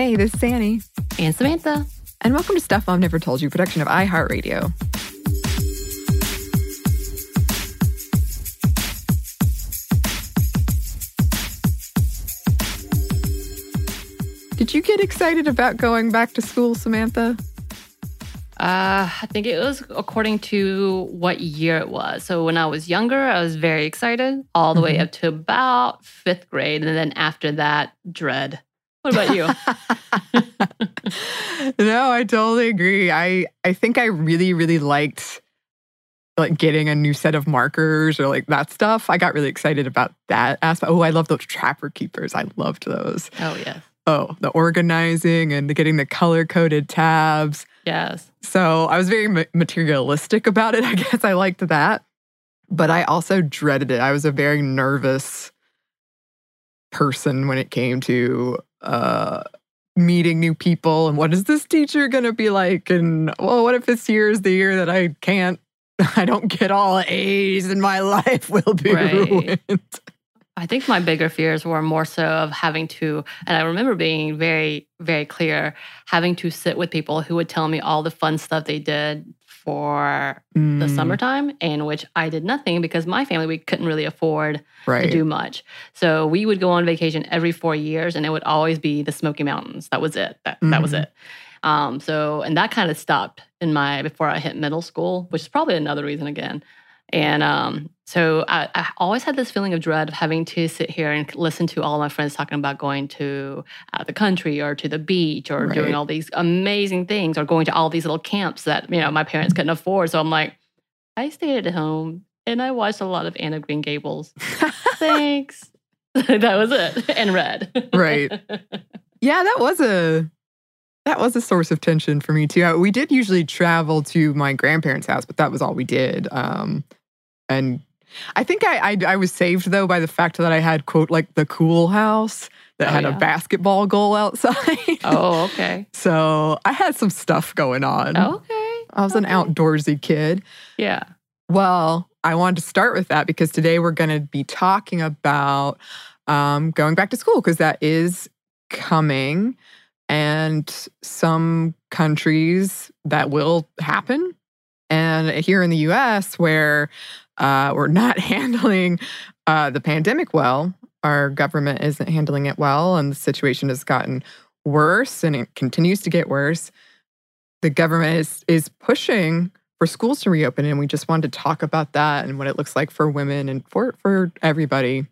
Hey, this is Annie. And Samantha. And welcome to Stuff Mom Never Told You, production of iHeartRadio. Did you get excited about going back to school, Samantha? Uh, I think it was according to what year it was. So when I was younger, I was very excited all the mm-hmm. way up to about fifth grade. And then after that, dread. What about you? no, I totally agree. I, I think I really, really liked like getting a new set of markers or like that stuff. I got really excited about that aspect. Oh, I love those trapper keepers. I loved those. Oh, yes. Oh, the organizing and the getting the color coded tabs. Yes. So I was very materialistic about it. I guess I liked that. But I also dreaded it. I was a very nervous person when it came to uh, meeting new people and what is this teacher going to be like? And well, what if this year is the year that I can't, I don't get all A's and my life will be right. ruined? I think my bigger fears were more so of having to, and I remember being very, very clear, having to sit with people who would tell me all the fun stuff they did for mm. the summertime, in which I did nothing because my family, we couldn't really afford right. to do much. So we would go on vacation every four years, and it would always be the Smoky Mountains. That was it. That, mm. that was mm-hmm. it. Um, so, and that kind of stopped in my, before I hit middle school, which is probably another reason again. And um, so I, I, always had this feeling of dread of having to sit here and listen to all my friends talking about going to uh, the country or to the beach or right. doing all these amazing things or going to all these little camps that you know my parents couldn't afford. So I'm like, I stayed at home and I watched a lot of Anne of Green Gables. Thanks. that was it. And read. right. Yeah, that was a that was a source of tension for me too. We did usually travel to my grandparents' house, but that was all we did. Um, and I think I, I, I was saved though by the fact that I had quote like the cool house that oh, had yeah. a basketball goal outside. Oh, okay. so I had some stuff going on. Okay. I was okay. an outdoorsy kid. Yeah. Well, I wanted to start with that because today we're going to be talking about um, going back to school because that is coming, and some countries that will happen. And here in the US, where uh, we're not handling uh, the pandemic well. Our government isn't handling it well, and the situation has gotten worse and it continues to get worse. The government is is pushing for schools to reopen, and we just wanted to talk about that and what it looks like for women and for for everybody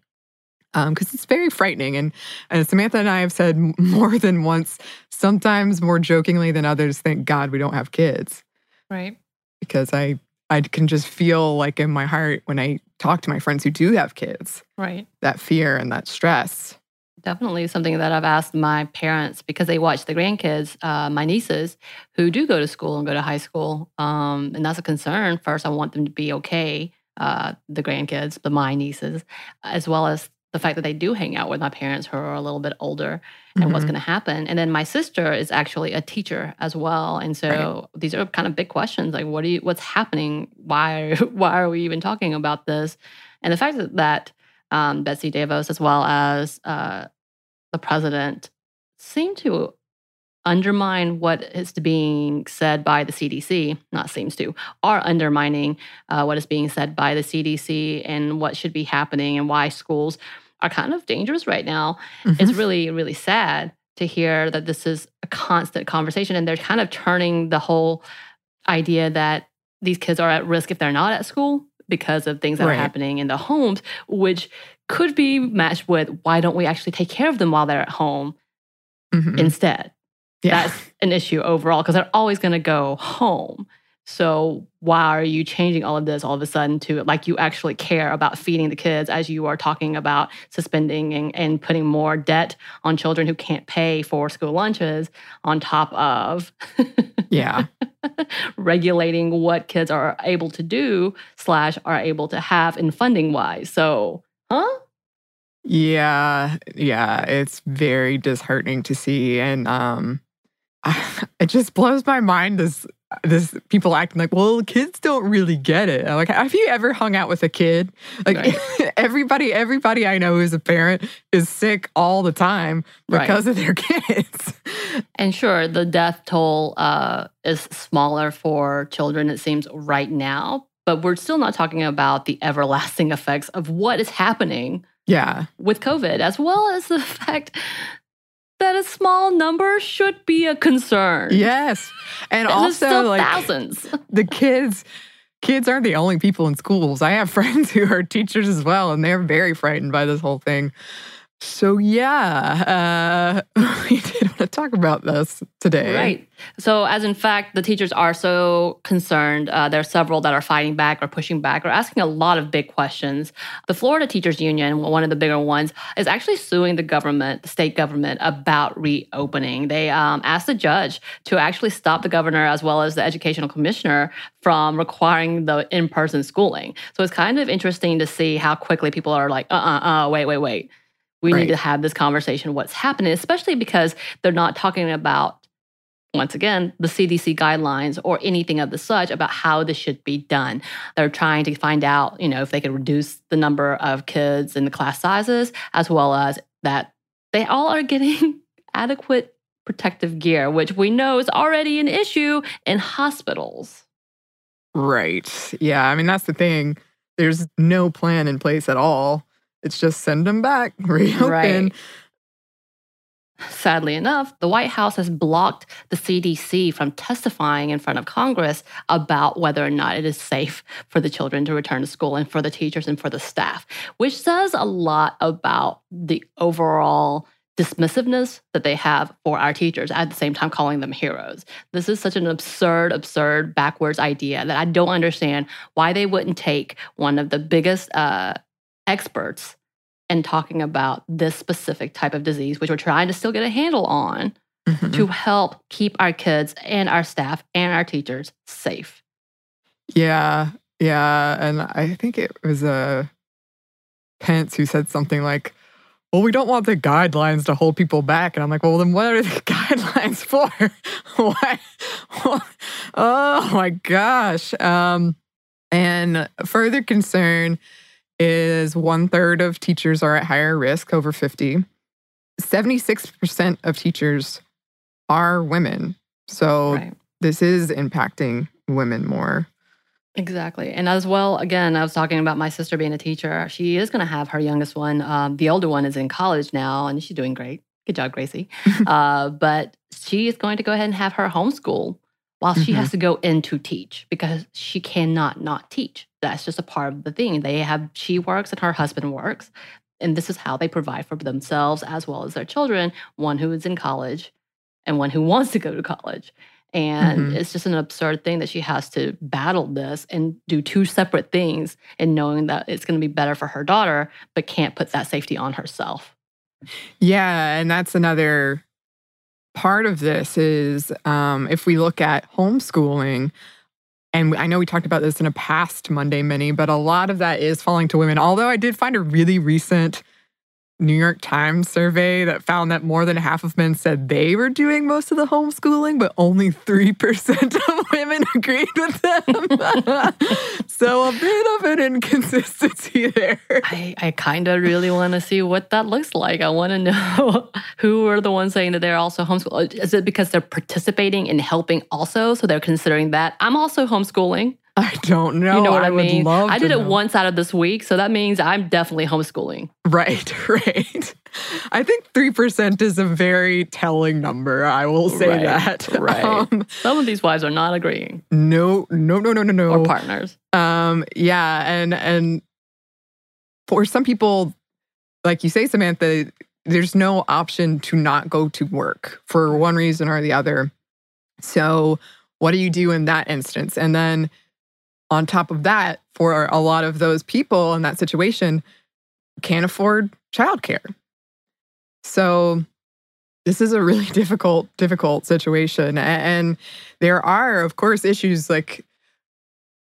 because um, it's very frightening. And, and Samantha and I have said more than once, sometimes more jokingly than others, thank God we don't have kids. Right. Because I I can just feel like in my heart when I talk to my friends who do have kids. Right. That fear and that stress. Definitely something that I've asked my parents because they watch the grandkids, uh, my nieces who do go to school and go to high school. Um, and that's a concern. First, I want them to be okay, uh, the grandkids, but my nieces, as well as the fact that they do hang out with my parents who are a little bit older and mm-hmm. what's going to happen. And then my sister is actually a teacher as well. And so right. these are kind of big questions like what do you what's happening? Why why are we even talking about this? And the fact that, that um, Betsy DeVos as well as uh, the president seem to undermine what is being said by the CDC, not seems to, are undermining uh, what is being said by the CDC and what should be happening and why schools are kind of dangerous right now. Mm-hmm. It's really, really sad to hear that this is a constant conversation and they're kind of turning the whole idea that these kids are at risk if they're not at school because of things that right. are happening in the homes, which could be matched with why don't we actually take care of them while they're at home mm-hmm. instead? Yeah. That's an issue overall because they're always going to go home. So why are you changing all of this all of a sudden to like you actually care about feeding the kids as you are talking about suspending and, and putting more debt on children who can't pay for school lunches on top of yeah regulating what kids are able to do slash are able to have in funding wise. So huh? Yeah, yeah, it's very disheartening to see. And um it just blows my mind this this people acting like, well, kids don't really get it. I'm like, have you ever hung out with a kid? Like right. everybody, everybody I know who's a parent is sick all the time because right. of their kids. and sure, the death toll uh, is smaller for children, it seems, right now. But we're still not talking about the everlasting effects of what is happening yeah. with COVID, as well as the fact that a small number should be a concern. Yes. And There's also like thousands. the kids kids aren't the only people in schools. I have friends who are teachers as well and they're very frightened by this whole thing. So yeah, uh, we did want to talk about this today. Right. So, as in fact, the teachers are so concerned. Uh, there are several that are fighting back or pushing back or asking a lot of big questions. The Florida Teachers Union, one of the bigger ones, is actually suing the government, the state government, about reopening. They um, asked the judge to actually stop the governor as well as the educational commissioner from requiring the in-person schooling. So it's kind of interesting to see how quickly people are like, uh, uh, uh, wait, wait, wait we right. need to have this conversation what's happening especially because they're not talking about once again the cdc guidelines or anything of the such about how this should be done. They're trying to find out you know if they can reduce the number of kids in the class sizes as well as that they all are getting adequate protective gear which we know is already an issue in hospitals. Right. Yeah i mean that's the thing. There's no plan in place at all it's just send them back, reopen. Right. Sadly enough, the White House has blocked the CDC from testifying in front of Congress about whether or not it is safe for the children to return to school and for the teachers and for the staff, which says a lot about the overall dismissiveness that they have for our teachers at the same time calling them heroes. This is such an absurd, absurd, backwards idea that I don't understand why they wouldn't take one of the biggest uh, experts and talking about this specific type of disease, which we're trying to still get a handle on mm-hmm. to help keep our kids and our staff and our teachers safe. Yeah. Yeah. And I think it was a uh, Pence who said something like, well, we don't want the guidelines to hold people back. And I'm like, well, then what are the guidelines for? Why? oh my gosh. Um, and further concern is one third of teachers are at higher risk over 50. 76% of teachers are women. So right. this is impacting women more. Exactly. And as well, again, I was talking about my sister being a teacher. She is going to have her youngest one. Um, the older one is in college now, and she's doing great. Good job, Gracie. uh, but she is going to go ahead and have her homeschool while mm-hmm. she has mm-hmm. to go in to teach because she cannot not teach. That's just a part of the thing. They have, she works and her husband works. And this is how they provide for themselves as well as their children one who is in college and one who wants to go to college. And mm-hmm. it's just an absurd thing that she has to battle this and do two separate things and knowing that it's going to be better for her daughter, but can't put that safety on herself. Yeah. And that's another part of this is um, if we look at homeschooling, and I know we talked about this in a past Monday Mini, but a lot of that is falling to women. Although I did find a really recent New York Times survey that found that more than half of men said they were doing most of the homeschooling, but only 3% of women agreed with them. so a bit of an inconsistency there. I, I kind of really want to see what that looks like. I want to know who are the ones saying that they're also homeschooling. Is it because they're participating in helping also? So they're considering that I'm also homeschooling. I don't know. You know what I, I mean? I did it know. once out of this week, so that means I'm definitely homeschooling. Right, right. I think 3% is a very telling number. I will say right, that. Right. Um, Some of these wives are not agreeing. No, no, no, no, no, no. Or partners. Um, yeah, and and for some people, like you say, Samantha, there's no option to not go to work for one reason or the other. So, what do you do in that instance? And then on top of that, for a lot of those people in that situation, can't afford childcare. So this is a really difficult, difficult situation. And there are, of course, issues like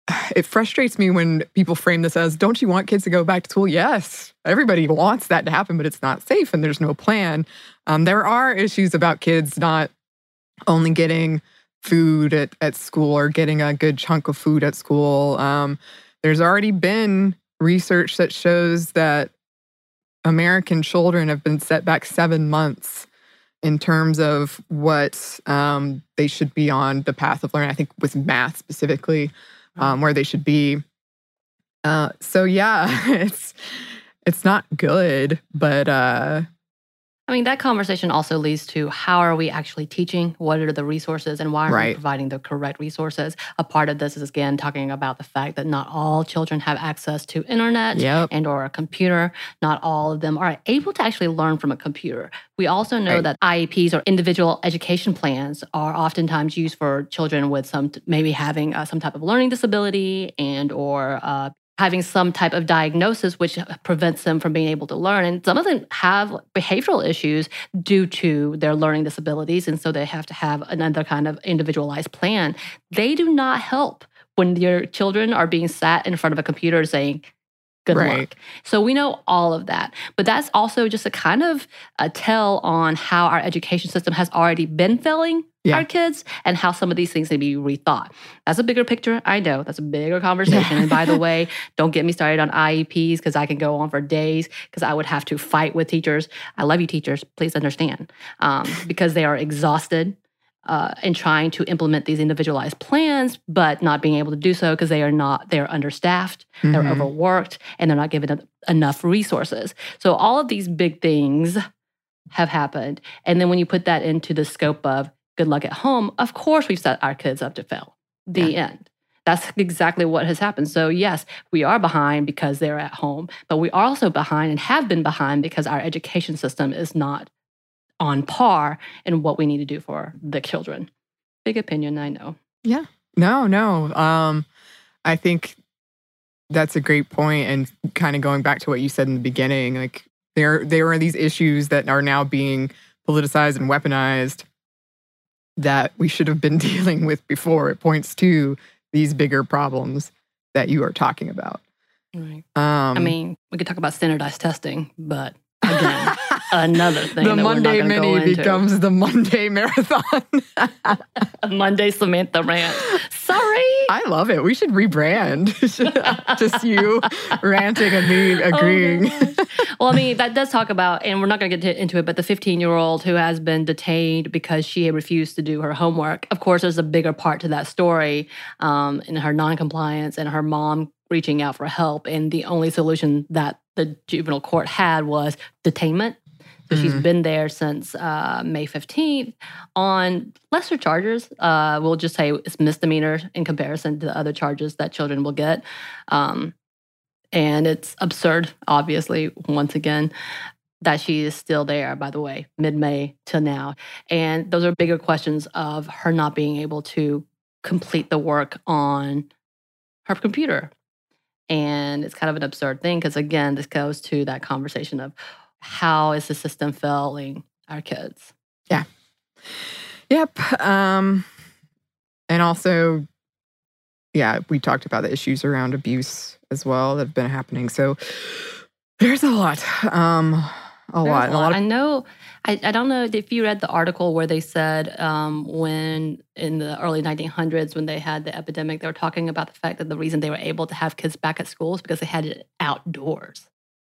it frustrates me when people frame this as don't you want kids to go back to school? Yes, everybody wants that to happen, but it's not safe and there's no plan. Um, there are issues about kids not only getting food at, at school or getting a good chunk of food at school. Um, there's already been research that shows that American children have been set back seven months in terms of what um, they should be on the path of learning. I think with math specifically, um, where they should be. Uh, so yeah, it's it's not good, but uh, I mean, that conversation also leads to how are we actually teaching? What are the resources and why are Right. we providing the correct resources? A part of this is again talking about the fact that not all children have access to internet yep, and or a computer. Not all of them are able to actually learn from a computer. We also know Right. that IEPs or individual education plans are oftentimes used for children with some maybe having uh, some type of learning disability and or uh, having some type of diagnosis which prevents them from being able to learn. And some of them have behavioral issues due to their learning disabilities and so they have to have another kind of individualized plan. They do not help when your children are being sat in front of a computer saying good Right. luck so we know all of that but that's also just a kind of a tell on how our education system has already been failing Yeah. our kids and how some of these things need to be rethought that's a bigger picture i know that's a bigger conversation and by the way don't get me started on IEPs because I can go on for days because I would have to fight with teachers. I love you, teachers. Please understand um, because they are exhausted uh, in trying to implement these individualized plans, but not being able to do so because they are not, they're understaffed, they're Mhm. overworked, and they're not given en- enough resources. So all of these big things have happened. And then when you put that into the scope of good luck at home, of course we've set our kids up to fail. The end. That's exactly what has happened. So, yes, we are behind because they're at home, but we are also behind and have been behind because our education system is not on par in what we need to do for the children. Big opinion, I know. Yeah. No, no. Um, I think that's a great point, and kind of going back to what you said in the beginning, like there there are these issues that are now being politicized and weaponized that we should have been dealing with before. It points to these bigger problems that you are talking about. Right. Um, I mean, we could talk about standardized testing, but again, another thing. the that we're not Monday Mini becomes the Monday Marathon. Monday Samantha rant. Sorry. I love it. We should rebrand. Just you ranting and me agreeing. Oh, well, I mean, that does talk about, and we're not going to get into it, but the 15 year old who has been detained because she had refused to do her homework. Of course, there's a bigger part to that story um, in her noncompliance and her mom reaching out for help. And the only solution that the juvenile court had was detainment. So she's Mhm. been there since uh, May 15th on lesser charges. Uh, we'll just say it's misdemeanor in comparison to the other charges that children will get. Um, and it's absurd, obviously, once again, that she is still there, by the way, mid May to now. And those are bigger questions of her not being able to complete the work on her computer. And it's kind of an absurd thing because, again, this goes to that conversation of how is the system failing our kids? Yeah. Yep. Um, and also, yeah, we talked about the issues around abuse as well that have been happening. So there's a lot. Um, a lot. A lot I know. I, I don't know if you read the article where they said um, when in the early 1900s, when they had the epidemic, they were talking about the fact that the reason they were able to have kids back at school is because they had it outdoors.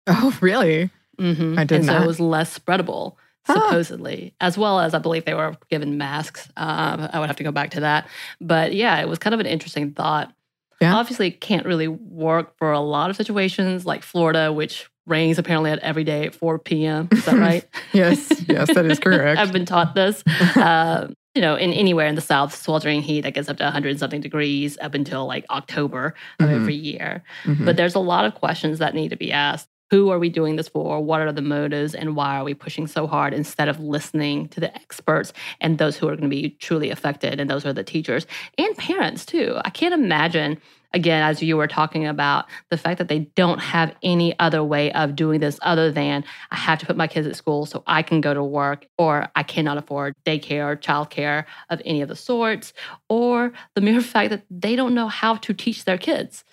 Oh, really? Hmm I did and so it was less spreadable, Huh. supposedly, as well as I believe they were given masks. Um, I would have to go back to that, but yeah, it was kind of an interesting thought. Yeah. Obviously, it can't really work for a lot of situations like Florida, which rains apparently at every day at 4 p.m. Is that right? Yes. Yes, that is correct. I've been taught this. Um, you know, in anywhere in the South, sweltering heat that gets up to 100 something degrees up until like October of Mhm. every year. Mhm. But there's a lot of questions that need to be asked. Who are we doing this for? What are the motives? And why are we pushing so hard instead of listening to the experts and those who are going to be truly affected? And those are the teachers and parents, too. I can't imagine, again, as you were talking about, the fact that they don't have any other way of doing this other than I have to put my kids at school so I can go to work, or I cannot afford daycare or childcare of any of the sorts, or the mere fact that they don't know how to teach their kids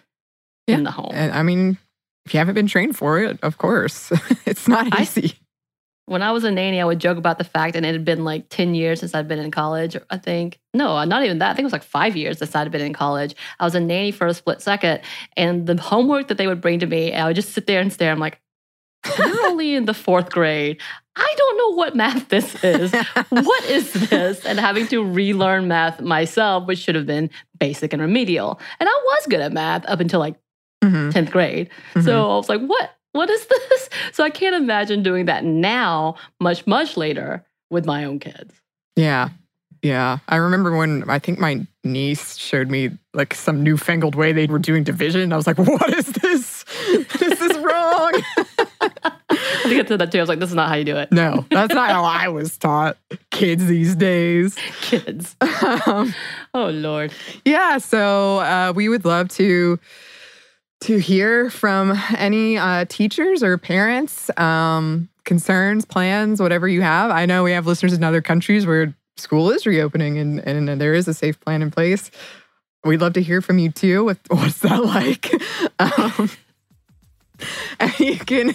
Yeah. in the home. and I mean, if you haven't been trained for it, of course, it's not I- easy. when I was a nanny, I would joke about the fact, and it had been like 10 years since I'd been in college, I think. No, not even that. I think it was like five years since I'd been in college. I was a nanny for a split second, and the homework that they would bring to me, I would just sit there and stare. I'm like, You're only in the fourth grade. I don't know what math this is. what is this? And having to relearn math myself, which should have been basic and remedial. And I was good at math up until like mm-hmm. 10th grade. Mm-hmm. So I was like, what? What is this? So I can't imagine doing that now, much, much later with my own kids. Yeah. Yeah. I remember when I think my niece showed me like some newfangled way they were doing division. I was like, what is this? this is wrong. I think I said that too. I was like, this is not how you do it. No, that's not how I was taught. Kids these days. Kids. Um, oh, Lord. Yeah. So uh, we would love to to hear from any uh, teachers or parents, um, concerns, plans, whatever you have. I know we have listeners in other countries where school is reopening and, and there is a safe plan in place. We'd love to hear from you too. What, what's that like? Um, and you can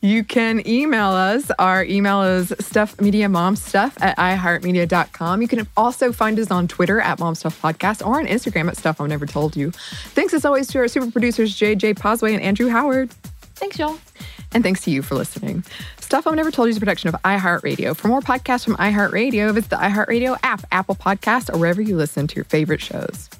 you can email us. Our email is stuffmediamomstuff at iheartmedia.com. You can also find us on Twitter at momstuffpodcast or on Instagram at stuff mom never told you. Thanks as always to our super producers JJ Posway and Andrew Howard. Thanks, y'all. And thanks to you for listening. Stuff Mom Never Told You is a production of iHeartRadio. For more podcasts from iHeartRadio, visit the iHeartRadio app, Apple Podcast, or wherever you listen to your favorite shows.